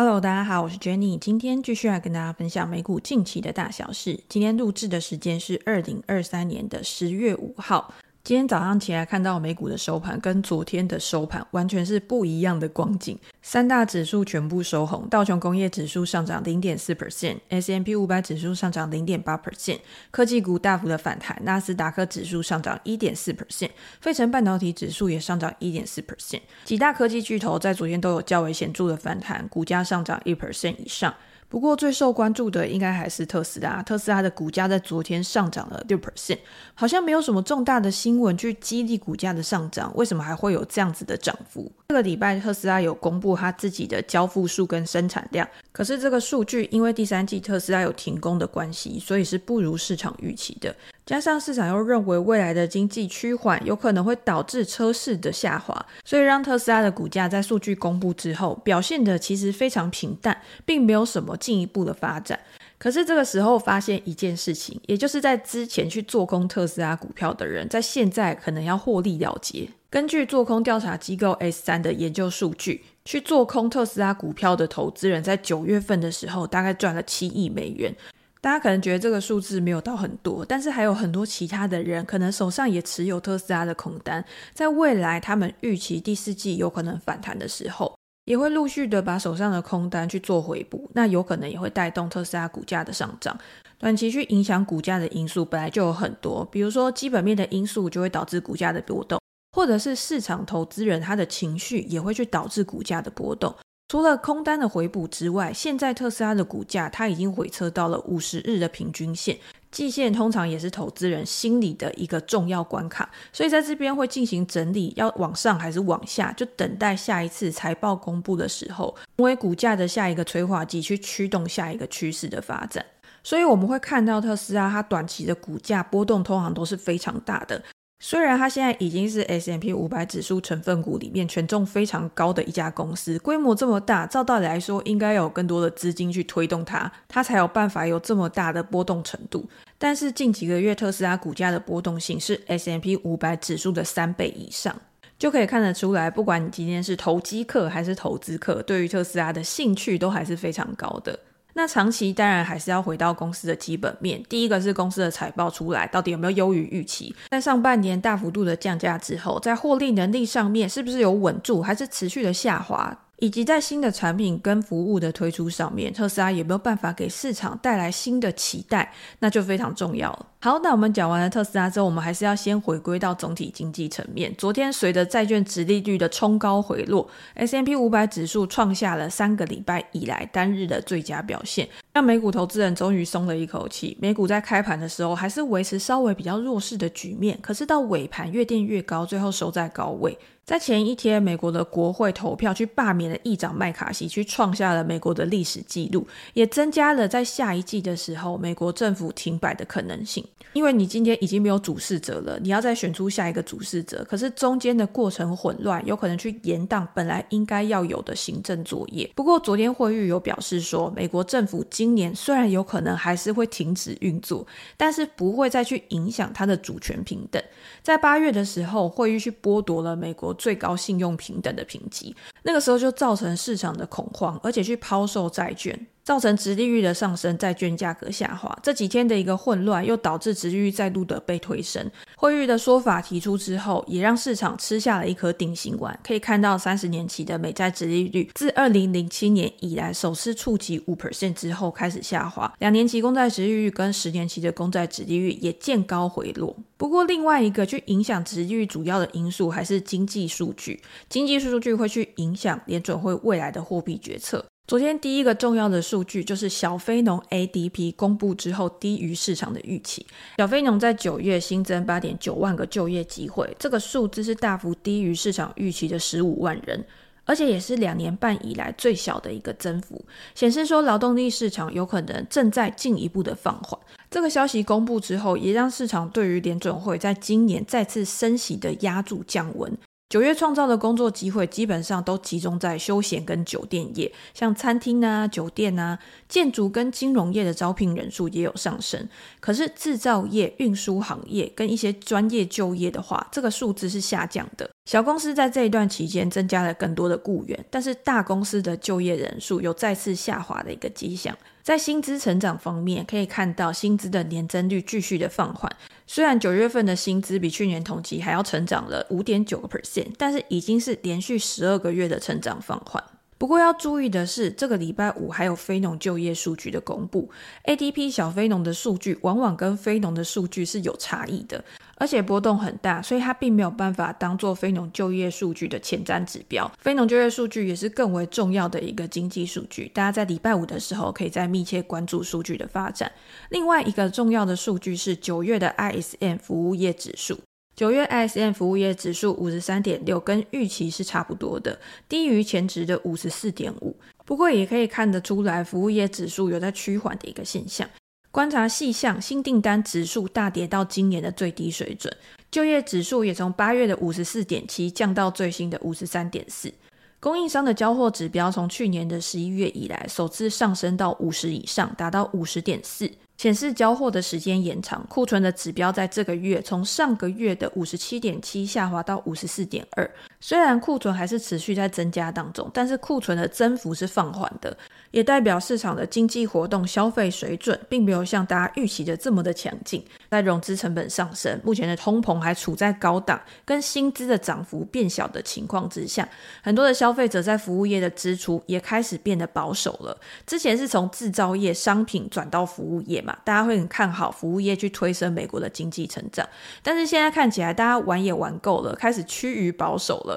Hello，大家好，我是 Jenny，今天继续来跟大家分享美股近期的大小事。今天录制的时间是二零二三年的十月五号。今天早上起来看到美股的收盘跟昨天的收盘完全是不一样的光景，三大指数全部收红，道琼工业指数上涨零点四 percent，S&P 五百指数上涨零点八 percent，科技股大幅的反弹，纳斯达克指数上涨一点四 percent，费城半导体指数也上涨一点四 percent，几大科技巨头在昨天都有较为显著的反弹，股价上涨一 percent 以上。不过最受关注的应该还是特斯拉，特斯拉的股价在昨天上涨了六 percent，好像没有什么重大的新闻去激励股价的上涨，为什么还会有这样子的涨幅？这个礼拜特斯拉有公布他自己的交付数跟生产量，可是这个数据因为第三季特斯拉有停工的关系，所以是不如市场预期的。加上市场又认为未来的经济趋缓有可能会导致车市的下滑，所以让特斯拉的股价在数据公布之后表现得其实非常平淡，并没有什么进一步的发展。可是这个时候发现一件事情，也就是在之前去做空特斯拉股票的人，在现在可能要获利了结。根据做空调查机构 S3 的研究数据，去做空特斯拉股票的投资人在九月份的时候，大概赚了七亿美元。大家可能觉得这个数字没有到很多，但是还有很多其他的人可能手上也持有特斯拉的空单，在未来他们预期第四季有可能反弹的时候，也会陆续的把手上的空单去做回补，那有可能也会带动特斯拉股价的上涨。短期去影响股价的因素本来就有很多，比如说基本面的因素就会导致股价的波动，或者是市场投资人他的情绪也会去导致股价的波动。除了空单的回补之外，现在特斯拉的股价它已经回撤到了五十日的平均线，季线通常也是投资人心里的一个重要关卡，所以在这边会进行整理，要往上还是往下，就等待下一次财报公布的时候，成为股价的下一个催化剂，去驱动下一个趋势的发展。所以我们会看到特斯拉它短期的股价波动通常都是非常大的。虽然它现在已经是 S M P 五百指数成分股里面权重非常高的一家公司，规模这么大，照道理来说应该有更多的资金去推动它，它才有办法有这么大的波动程度。但是近几个月特斯拉股价的波动性是 S M P 五百指数的三倍以上，就可以看得出来，不管你今天是投机客还是投资客，对于特斯拉的兴趣都还是非常高的。那长期当然还是要回到公司的基本面。第一个是公司的财报出来到底有没有优于预期，在上半年大幅度的降价之后，在获利能力上面是不是有稳住，还是持续的下滑？以及在新的产品跟服务的推出上面，特斯拉有没有办法给市场带来新的期待，那就非常重要了。好，那我们讲完了特斯拉之后，我们还是要先回归到总体经济层面。昨天随着债券殖利率的冲高回落，S M P 五百指数创下了三个礼拜以来单日的最佳表现，让美股投资人终于松了一口气。美股在开盘的时候还是维持稍微比较弱势的局面，可是到尾盘越垫越高，最后收在高位。在前一天，美国的国会投票去罢免了议长麦卡锡，去创下了美国的历史记录，也增加了在下一季的时候美国政府停摆的可能性。因为你今天已经没有主事者了，你要再选出下一个主事者，可是中间的过程混乱，有可能去延宕本来应该要有的行政作业。不过昨天会议有表示说，美国政府今年虽然有可能还是会停止运作，但是不会再去影响它的主权平等。在八月的时候，会议去剥夺了美国。最高信用平等的评级，那个时候就造成市场的恐慌，而且去抛售债券。造成殖利率的上升，债券价格下滑。这几天的一个混乱，又导致殖利率再度的被推升。汇率的说法提出之后，也让市场吃下了一颗定心丸。可以看到，三十年期的美债殖利率自二零零七年以来首次触及五 percent 之后开始下滑。两年期公债殖利率跟十年期的公债殖利率也见高回落。不过，另外一个去影响殖利率主要的因素还是经济数据。经济数据会去影响联准会未来的货币决策。昨天第一个重要的数据就是小非农 ADP 公布之后低于市场的预期。小非农在九月新增八点九万个就业机会，这个数字是大幅低于市场预期的十五万人，而且也是两年半以来最小的一个增幅，显示说劳动力市场有可能正在进一步的放缓。这个消息公布之后，也让市场对于联准会在今年再次升息的压注降温。九月创造的工作机会基本上都集中在休闲跟酒店业，像餐厅啊、酒店啊、建筑跟金融业的招聘人数也有上升。可是制造业、运输行业跟一些专业就业的话，这个数字是下降的。小公司在这一段期间增加了更多的雇员，但是大公司的就业人数有再次下滑的一个迹象。在薪资成长方面，可以看到薪资的年增率继续的放缓。虽然九月份的薪资比去年同期还要成长了五点九个 percent，但是已经是连续十二个月的成长放缓。不过要注意的是，这个礼拜五还有非农就业数据的公布，ADP 小非农的数据往往跟非农的数据是有差异的。而且波动很大，所以它并没有办法当做非农就业数据的前瞻指标。非农就业数据也是更为重要的一个经济数据，大家在礼拜五的时候可以再密切关注数据的发展。另外一个重要的数据是九月的 ISM 服务业指数，九月 ISM 服务业指数五十三点六，跟预期是差不多的，低于前值的五十四点五。不过也可以看得出来，服务业指数有在趋缓的一个现象。观察细项，新订单指数大跌到今年的最低水准，就业指数也从八月的五十四点七降到最新的五十三点四，供应商的交货指标从去年的十一月以来首次上升到五十以上，达到五十点四。显示交货的时间延长，库存的指标在这个月从上个月的五十七点七下滑到五十四点二。虽然库存还是持续在增加当中，但是库存的增幅是放缓的，也代表市场的经济活动、消费水准并没有像大家预期的这么的强劲。在融资成本上升，目前的通膨还处在高档，跟薪资的涨幅变小的情况之下，很多的消费者在服务业的支出也开始变得保守了。之前是从制造业、商品转到服务业嘛。大家会很看好服务业去推升美国的经济成长，但是现在看起来，大家玩也玩够了，开始趋于保守了，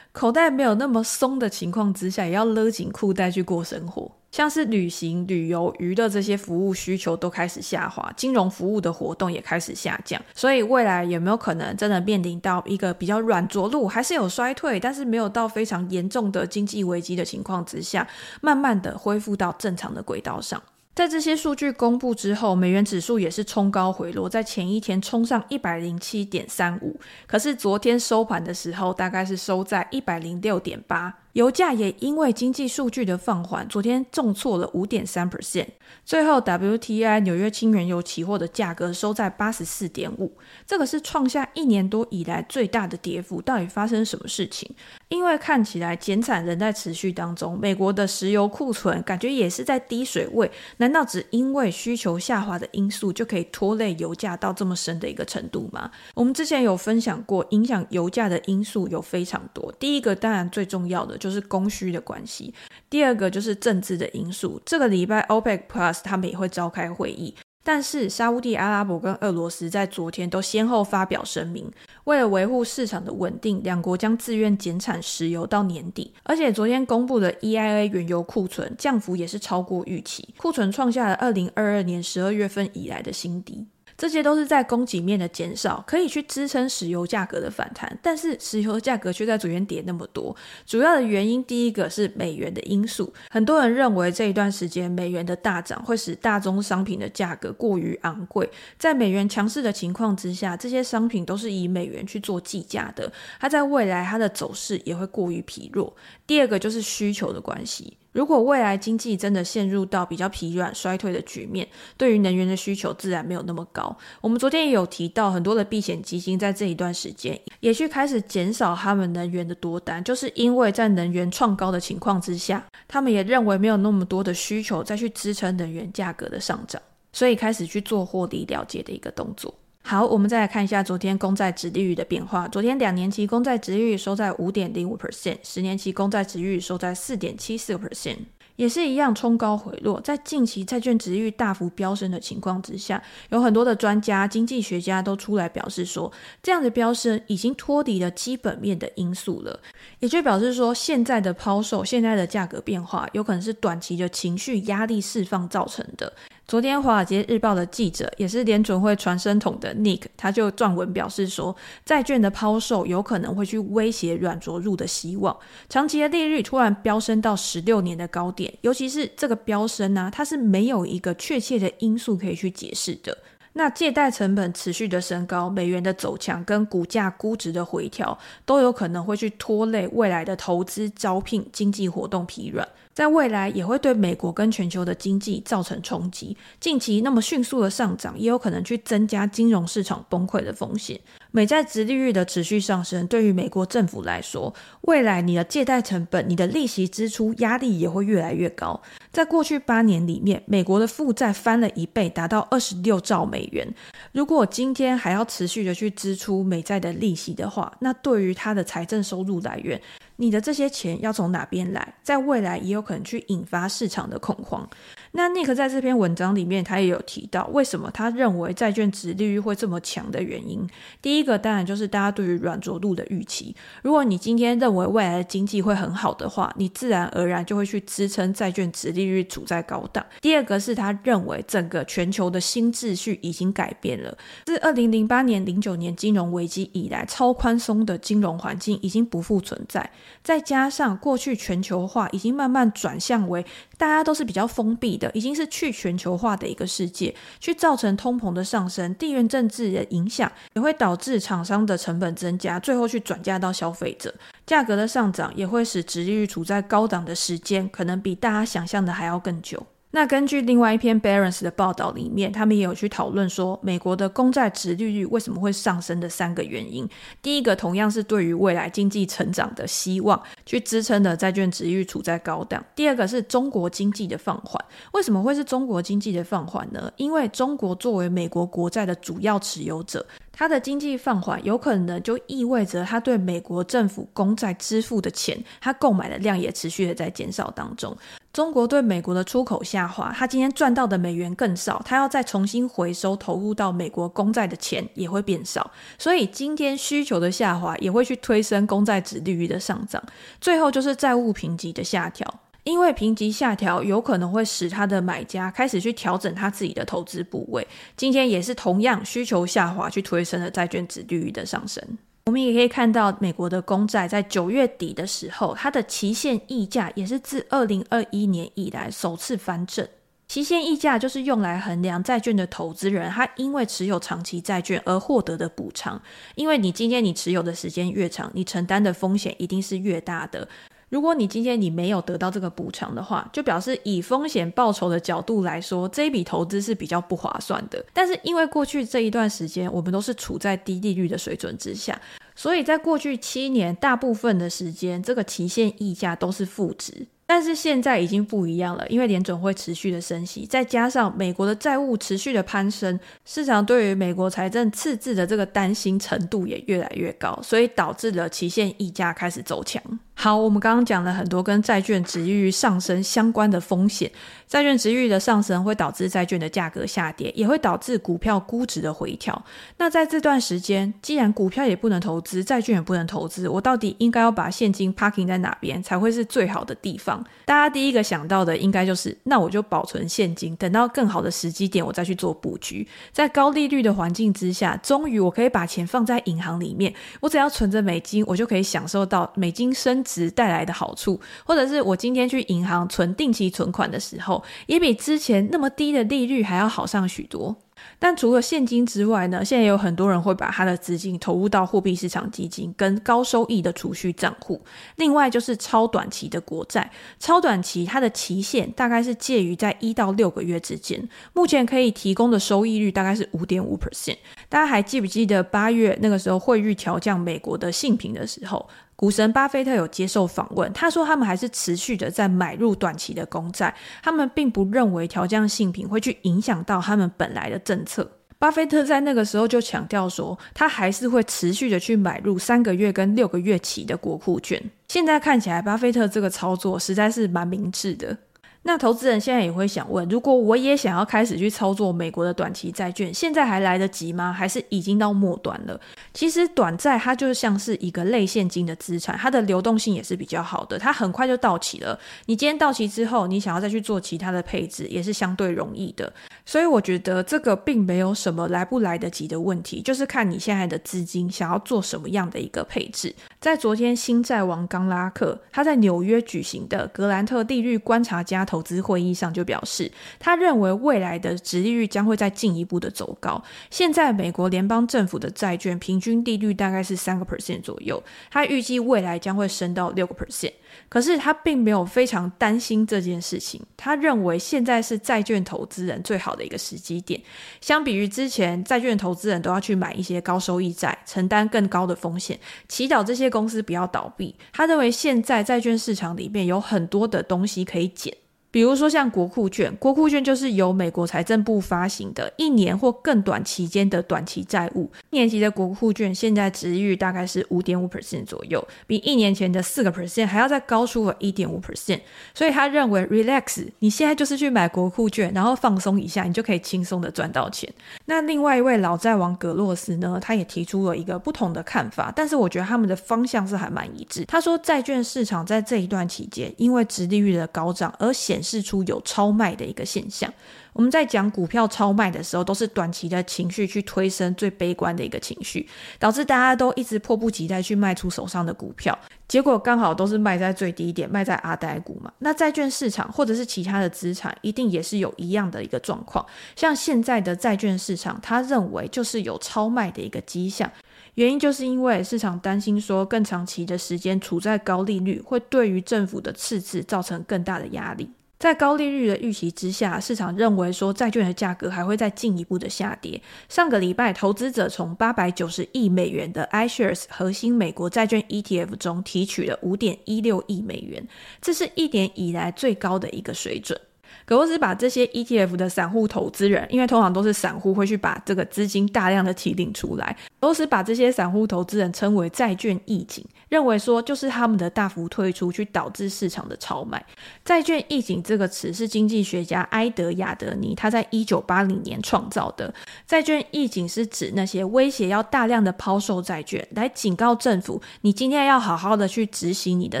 口袋没有那么松的情况之下，也要勒紧裤带去过生活。像是旅行、旅游、娱乐这些服务需求都开始下滑，金融服务的活动也开始下降，所以未来有没有可能真的面临到一个比较软着陆，还是有衰退，但是没有到非常严重的经济危机的情况之下，慢慢的恢复到正常的轨道上？在这些数据公布之后，美元指数也是冲高回落，在前一天冲上一百零七点三五，可是昨天收盘的时候，大概是收在一百零六点八。油价也因为经济数据的放缓，昨天重挫了五点三 percent。最后，WTI 纽约轻原油期货的价格收在八十四点五，这个是创下一年多以来最大的跌幅。到底发生什么事情？因为看起来减产仍在持续当中，美国的石油库存感觉也是在低水位。难道只因为需求下滑的因素就可以拖累油价到这么深的一个程度吗？我们之前有分享过，影响油价的因素有非常多。第一个当然最重要的。就是供需的关系。第二个就是政治的因素。这个礼拜 OPEC Plus 他们也会召开会议，但是沙乌地阿拉伯跟俄罗斯在昨天都先后发表声明，为了维护市场的稳定，两国将自愿减产石油到年底。而且昨天公布的 EIA 原油库存降幅也是超过预期，库存创下了二零二二年十二月份以来的新低。这些都是在供给面的减少，可以去支撑石油价格的反弹，但是石油价格却在昨天跌那么多。主要的原因，第一个是美元的因素，很多人认为这一段时间美元的大涨会使大宗商品的价格过于昂贵，在美元强势的情况之下，这些商品都是以美元去做计价的，它在未来它的走势也会过于疲弱。第二个就是需求的关系。如果未来经济真的陷入到比较疲软、衰退的局面，对于能源的需求自然没有那么高。我们昨天也有提到，很多的避险基金在这一段时间也去开始减少他们能源的多单，就是因为在能源创高的情况之下，他们也认为没有那么多的需求再去支撑能源价格的上涨，所以开始去做获利了结的一个动作。好，我们再来看一下昨天公债值利率的变化。昨天两年期公债值利率收在五点零五 percent，十年期公债值利率收在四点七四 percent，也是一样冲高回落。在近期债券值率大幅飙升的情况之下，有很多的专家、经济学家都出来表示说，这样的飙升已经脱离了基本面的因素了，也就表示说，现在的抛售、现在的价格变化，有可能是短期的情绪压力释放造成的。昨天《华尔街日报》的记者，也是联准会传声筒的 Nick，他就撰文表示说，债券的抛售有可能会去威胁软着陆的希望。长期的利率突然飙升到十六年的高点，尤其是这个飙升呢、它是没有一个确切的因素可以去解释的。那借贷成本持续的升高，美元的走强跟股价估值的回调，都有可能会去拖累未来的投资、招聘、经济活动疲软。在未来也会对美国跟全球的经济造成冲击。近期那么迅速的上涨，也有可能去增加金融市场崩溃的风险。美债殖利率的持续上升，对于美国政府来说，未来你的借贷成本、你的利息支出压力也会越来越高。在过去八年里面，美国的负债翻了一倍，达到二十六兆美元。如果今天还要持续的去支出美债的利息的话，那对于它的财政收入来源，你的这些钱要从哪边来？在未来也有可能去引发市场的恐慌。那 Nick 在这篇文章里面，他也有提到为什么他认为债券值利率会这么强的原因。第一个当然就是大家对于软着陆的预期。如果你今天认为未来的经济会很好的话，你自然而然就会去支撑债券值利利率处在高档。第二个是他认为整个全球的新秩序已经改变了，自二零零八年、零九年金融危机以来，超宽松的金融环境已经不复存在。再加上过去全球化已经慢慢转向为大家都是比较封闭的。已经是去全球化的一个世界，去造成通膨的上升，地缘政治的影响也会导致厂商的成本增加，最后去转嫁到消费者，价格的上涨也会使殖利率处在高档的时间，可能比大家想象的还要更久。那根据另外一篇 Barron's 的报道里面，他们也有去讨论说，美国的公债殖利率为什么会上升的三个原因。第一个同样是对于未来经济成长的希望，去支撑的债券殖利率处在高档。第二个是中国经济的放缓。为什么会是中国经济的放缓呢？因为中国作为美国国债的主要持有者。它的经济放缓，有可能就意味着它对美国政府公债支付的钱，它购买的量也持续的在减少当中。中国对美国的出口下滑，它今天赚到的美元更少，它要再重新回收投入到美国公债的钱也会变少。所以今天需求的下滑也会去推升公债殖利率的上涨，最后就是债务评级的下调。因为评级下调，有可能会使他的买家开始去调整他自己的投资部位。今天也是同样需求下滑，去推升了债券殖利率的上升。我们也可以看到，美国的公债在九月底的时候，它的期限溢价也是自二零二一年以来首次翻正。期限溢价就是用来衡量债券的投资人，他因为持有长期债券而获得的补偿。因为你今天你持有的时间越长，你承担的风险一定是越大的。如果你今天你没有得到这个补偿的话，就表示以风险报酬的角度来说，这一笔投资是比较不划算的。但是因为过去这一段时间，我们都是处在低利率的水准之下，所以在过去七年大部分的时间，这个期限溢价都是负值。但是现在已经不一样了，因为联准会持续的升息，再加上美国的债务持续的攀升，市场对于美国财政赤字的这个担心程度也越来越高，所以导致了期限溢价开始走强。好，我们刚刚讲了很多跟债券殖利率上升相关的风险。债券殖利率的上升会导致债券的价格下跌，也会导致股票估值的回调。那在这段时间，既然股票也不能投资，债券也不能投资，我到底应该要把现金 parking 在哪边才会是最好的地方？大家第一个想到的应该就是，那我就保存现金，等到更好的时机点，我再去做布局。在高利率的环境之下，终于我可以把钱放在银行里面，我只要存着美金，我就可以享受到美金升值带来的好处，或者是我今天去银行存定期存款的时候，也比之前那么低的利率还要好上许多。但除了现金之外呢，现在有很多人会把他的资金投入到货币市场基金跟高收益的储蓄账户。另外就是超短期的国债，超短期它的期限大概是介于在一到六个月之间，目前可以提供的收益率大概是五点五 percent。大家还记不记得八月那个时候汇率调降美国的性品的时候？股神巴菲特有接受访问，他说他们还是持续的在买入短期的公债，他们并不认为调降性品会去影响到他们本来的政策。巴菲特在那个时候就强调说，他还是会持续的去买入三个月跟六个月期的国库券。现在看起来，巴菲特这个操作实在是蛮明智的。那投资人现在也会想问：如果我也想要开始去操作美国的短期债券，现在还来得及吗？还是已经到末端了？其实短债它就像是一个类现金的资产，它的流动性也是比较好的，它很快就到期了。你今天到期之后，你想要再去做其他的配置，也是相对容易的。所以我觉得这个并没有什么来不来得及的问题，就是看你现在的资金想要做什么样的一个配置。在昨天，新债王冈拉克他在纽约举行的格兰特利率观察家投资会议上就表示，他认为未来的殖利率将会再进一步的走高。现在美国联邦政府的债券平均利率大概是三个 percent 左右，他预计未来将会升到六个 percent。可是他并没有非常担心这件事情，他认为现在是债券投资人最好的一个时机点。相比于之前，债券投资人都要去买一些高收益债，承担更高的风险，祈祷这些公司不要倒闭。他认为现在债券市场里面有很多的东西可以捡。比如说像国库券，国库券就是由美国财政部发行的一年或更短期间的短期债务。一年期的国库券现在殖利率大概是五点五 percent 左右，比一年前的四个 percent 还要再高出了一点五 percent。所以他认为，relax，你现在就是去买国库券，然后放松一下，你就可以轻松的赚到钱。那另外一位老债王葛洛斯呢，他也提出了一个不同的看法，但是我觉得他们的方向是还蛮一致。他说，债券市场在这一段期间，因为殖利率的高涨而显示出有超卖的一个现象。我们在讲股票超卖的时候，都是短期的情绪去推升最悲观的一个情绪，导致大家都一直迫不及待去卖出手上的股票，结果刚好都是卖在最低点，卖在阿呆股嘛。那债券市场或者是其他的资产，一定也是有一样的一个状况。像现在的债券市场，他认为就是有超卖的一个迹象，原因就是因为市场担心说，更长期的时间处在高利率，会对于政府的赤字造成更大的压力。在高利率的预期之下，市场认为说债券的价格还会再进一步的下跌。上个礼拜，投资者从八百九十亿美元的 iShares 核心美国债券 ETF 中提取了五点一六亿美元，这是一年以来最高的一个水准。葛洛斯把这些 ETF 的散户投资人，因为通常都是散户会去把这个资金大量的提领出来，葛洛斯把这些散户投资人称为债券义警，认为说就是他们的大幅退出去导致市场的超卖。债券义警这个词是经济学家埃德亚德尼他在一九八零年创造的。债券义警是指那些威胁要大量的抛售债券来警告政府，你今天要好好的去执行你的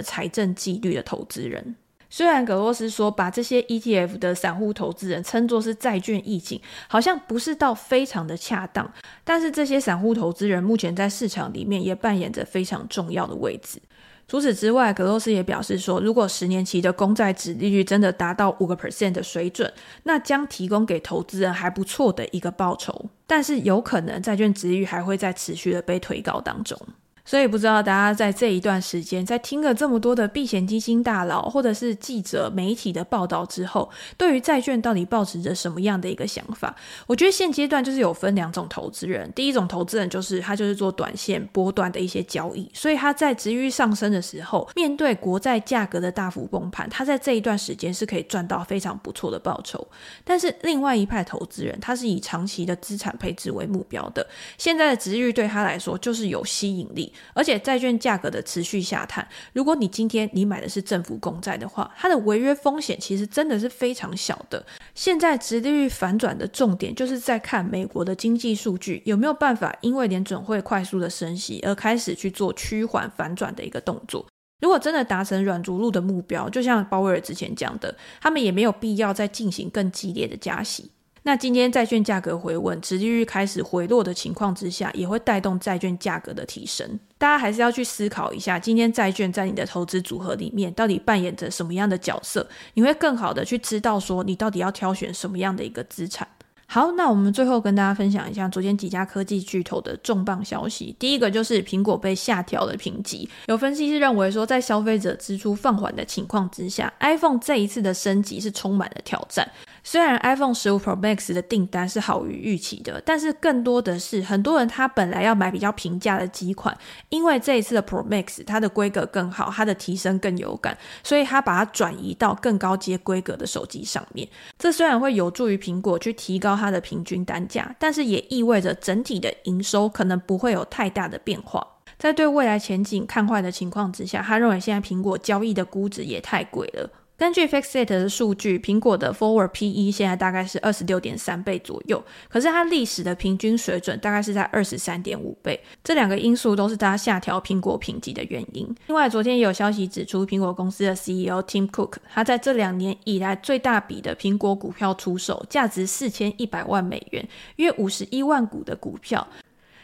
财政纪律的投资人。虽然葛洛斯说把这些 ETF 的散户投资人称作是债券义警，好像不是到非常的恰当，但是这些散户投资人目前在市场里面也扮演着非常重要的位置。除此之外，葛洛斯也表示说，如果十年期的公债殖利率真的达到五个 percent 的水准，那将提供给投资人还不错的一个报酬，但是有可能债券殖率还会在持续的被推高当中。所以不知道大家在这一段时间，在听了这么多的避险基金大佬或者是记者媒体的报道之后，对于债券到底抱持着什么样的一个想法？我觉得现阶段就是有分两种投资人，第一种投资人就是他就是做短线波段的一些交易，所以他在值域上升的时候，面对国债价格的大幅崩盘，他在这一段时间是可以赚到非常不错的报酬。但是另外一派投资人，他是以长期的资产配置为目标的，现在的值域对他来说就是有吸引力。而且债券价格的持续下探，如果你今天你买的是政府公债的话，它的违约风险其实真的是非常小的。现在直利率反转的重点就是在看美国的经济数据有没有办法因为联准会快速的升息而开始去做趋缓反转的一个动作。如果真的达成软着陆的目标，就像鲍威尔之前讲的，他们也没有必要再进行更激烈的加息。那今天债券价格回稳，殖利率开始回落的情况之下，也会带动债券价格的提升。大家还是要去思考一下，今天债券在你的投资组合里面到底扮演着什么样的角色？你会更好的去知道说，你到底要挑选什么样的一个资产。好，那我们最后跟大家分享一下昨天几家科技巨头的重磅消息。第一个就是苹果被下调了评级，有分析师认为说，在消费者支出放缓的情况之下，iPhone 这一次的升级是充满了挑战。虽然 iPhone 15 Pro Max 的订单是好于预期的，但是更多的是很多人他本来要买比较平价的机款，因为这一次的 Pro Max 它的规格更好，它的提升更有感，所以他把它转移到更高阶规格的手机上面。这虽然会有助于苹果去提高它的平均单价，但是也意味着整体的营收可能不会有太大的变化。在对未来前景看坏的情况之下，他认为现在苹果交易的估值也太贵了。根据 Fixate 的数据，苹果的 Forward PE 现在大概是二十六点三倍左右，可是它历史的平均水准大概是在二十三点五倍。这两个因素都是它下调苹果评级的原因。另外，昨天也有消息指出，苹果公司的 CEO Tim Cook 他在这两年以来最大笔的苹果股票出售，价值四千一百万美元，约五十一万股的股票。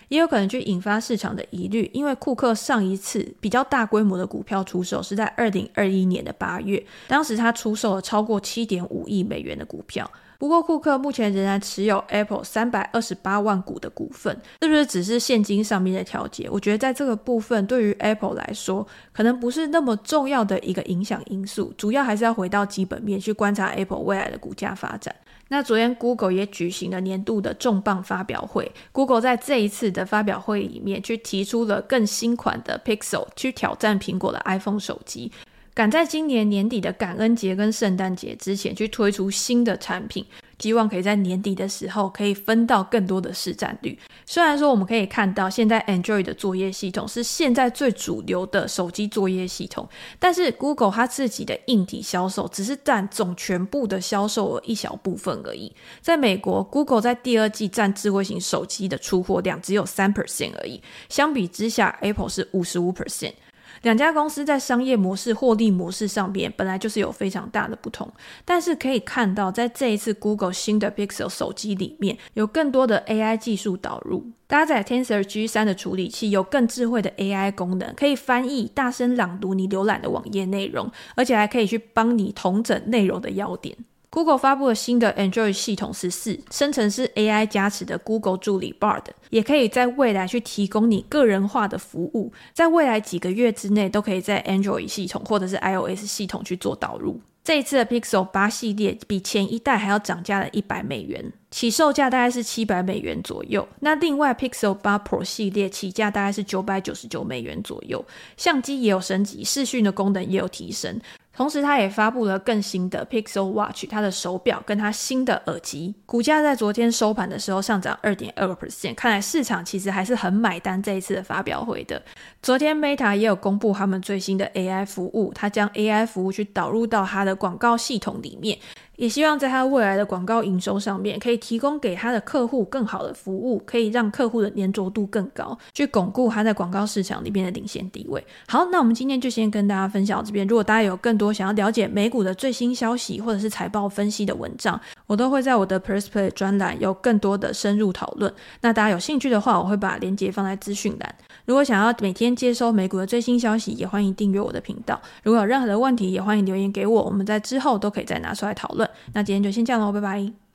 也有可能去引发市场的疑虑，因为库克上一次比较大规模的股票出售是在二零二一年的八月，当时他出售了超过七点五亿美元的股票。不过，库克目前仍然持有 Apple 三百二十八万股的股份，是不是只是现金上面的调节？我觉得在这个部分，对于 Apple 来说，可能不是那么重要的一个影响因素，主要还是要回到基本面去观察 Apple 未来的股价发展。那昨天 Google 也举行了年度的重磅发表会，Google 在这一次的发表会里面，去提出了更新款的 Pixel 去挑战苹果的 iPhone 手机。赶在今年年底的感恩节跟圣诞节之前去推出新的产品，希望可以在年底的时候可以分到更多的市占率。虽然说我们可以看到现在 Android 的作业系统是现在最主流的手机作业系统，但是 Google 它自己的硬体销售只是占总全部的销售额一小部分而已。在美国，Google 在第二季占智慧型手机的出货量只有三 percent 而已，相比之下，Apple 是五十五 percent。两家公司在商业模式、获利模式上边本来就是有非常大的不同，但是可以看到，在这一次 Google 新的 Pixel 手机里面有更多的 AI 技术导入，搭载 Tensor G3 的处理器，有更智慧的 AI 功能，可以翻译、大声朗读你浏览的网页内容，而且还可以去帮你统整内容的要点。Google 发布了新的 Android 系统十四，生成式 AI 加持的 Google 助理 Bard，也可以在未来去提供你个人化的服务，在未来几个月之内都可以在 Android 系统或者是 iOS 系统去做导入。这一次的 Pixel 八系列比前一代还要涨价了一百美元，起售价大概是七百美元左右。那另外 Pixel 八 Pro 系列起价大概是九百九十九美元左右，相机也有升级，视讯的功能也有提升。同时，它也发布了更新的 Pixel Watch，它的手表跟它新的耳机，股价在昨天收盘的时候上涨二点二个 percent，看来市场其实还是很买单这一次的发表会的。昨天 Meta 也有公布他们最新的 AI 服务，它将 AI 服务去导入到它的广告系统里面。也希望在他未来的广告营收上面，可以提供给他的客户更好的服务，可以让客户的粘着度更高，去巩固他在广告市场里面的领先地位。好，那我们今天就先跟大家分享到这边。如果大家有更多想要了解美股的最新消息，或者是财报分析的文章，我都会在我的 PressPlay 专栏有更多的深入讨论。那大家有兴趣的话，我会把链接放在资讯栏。如果想要每天接收美股的最新消息，也欢迎订阅我的频道。如果有任何的问题，也欢迎留言给我，我们在之后都可以再拿出来讨论。那今天就先这样喽，拜拜。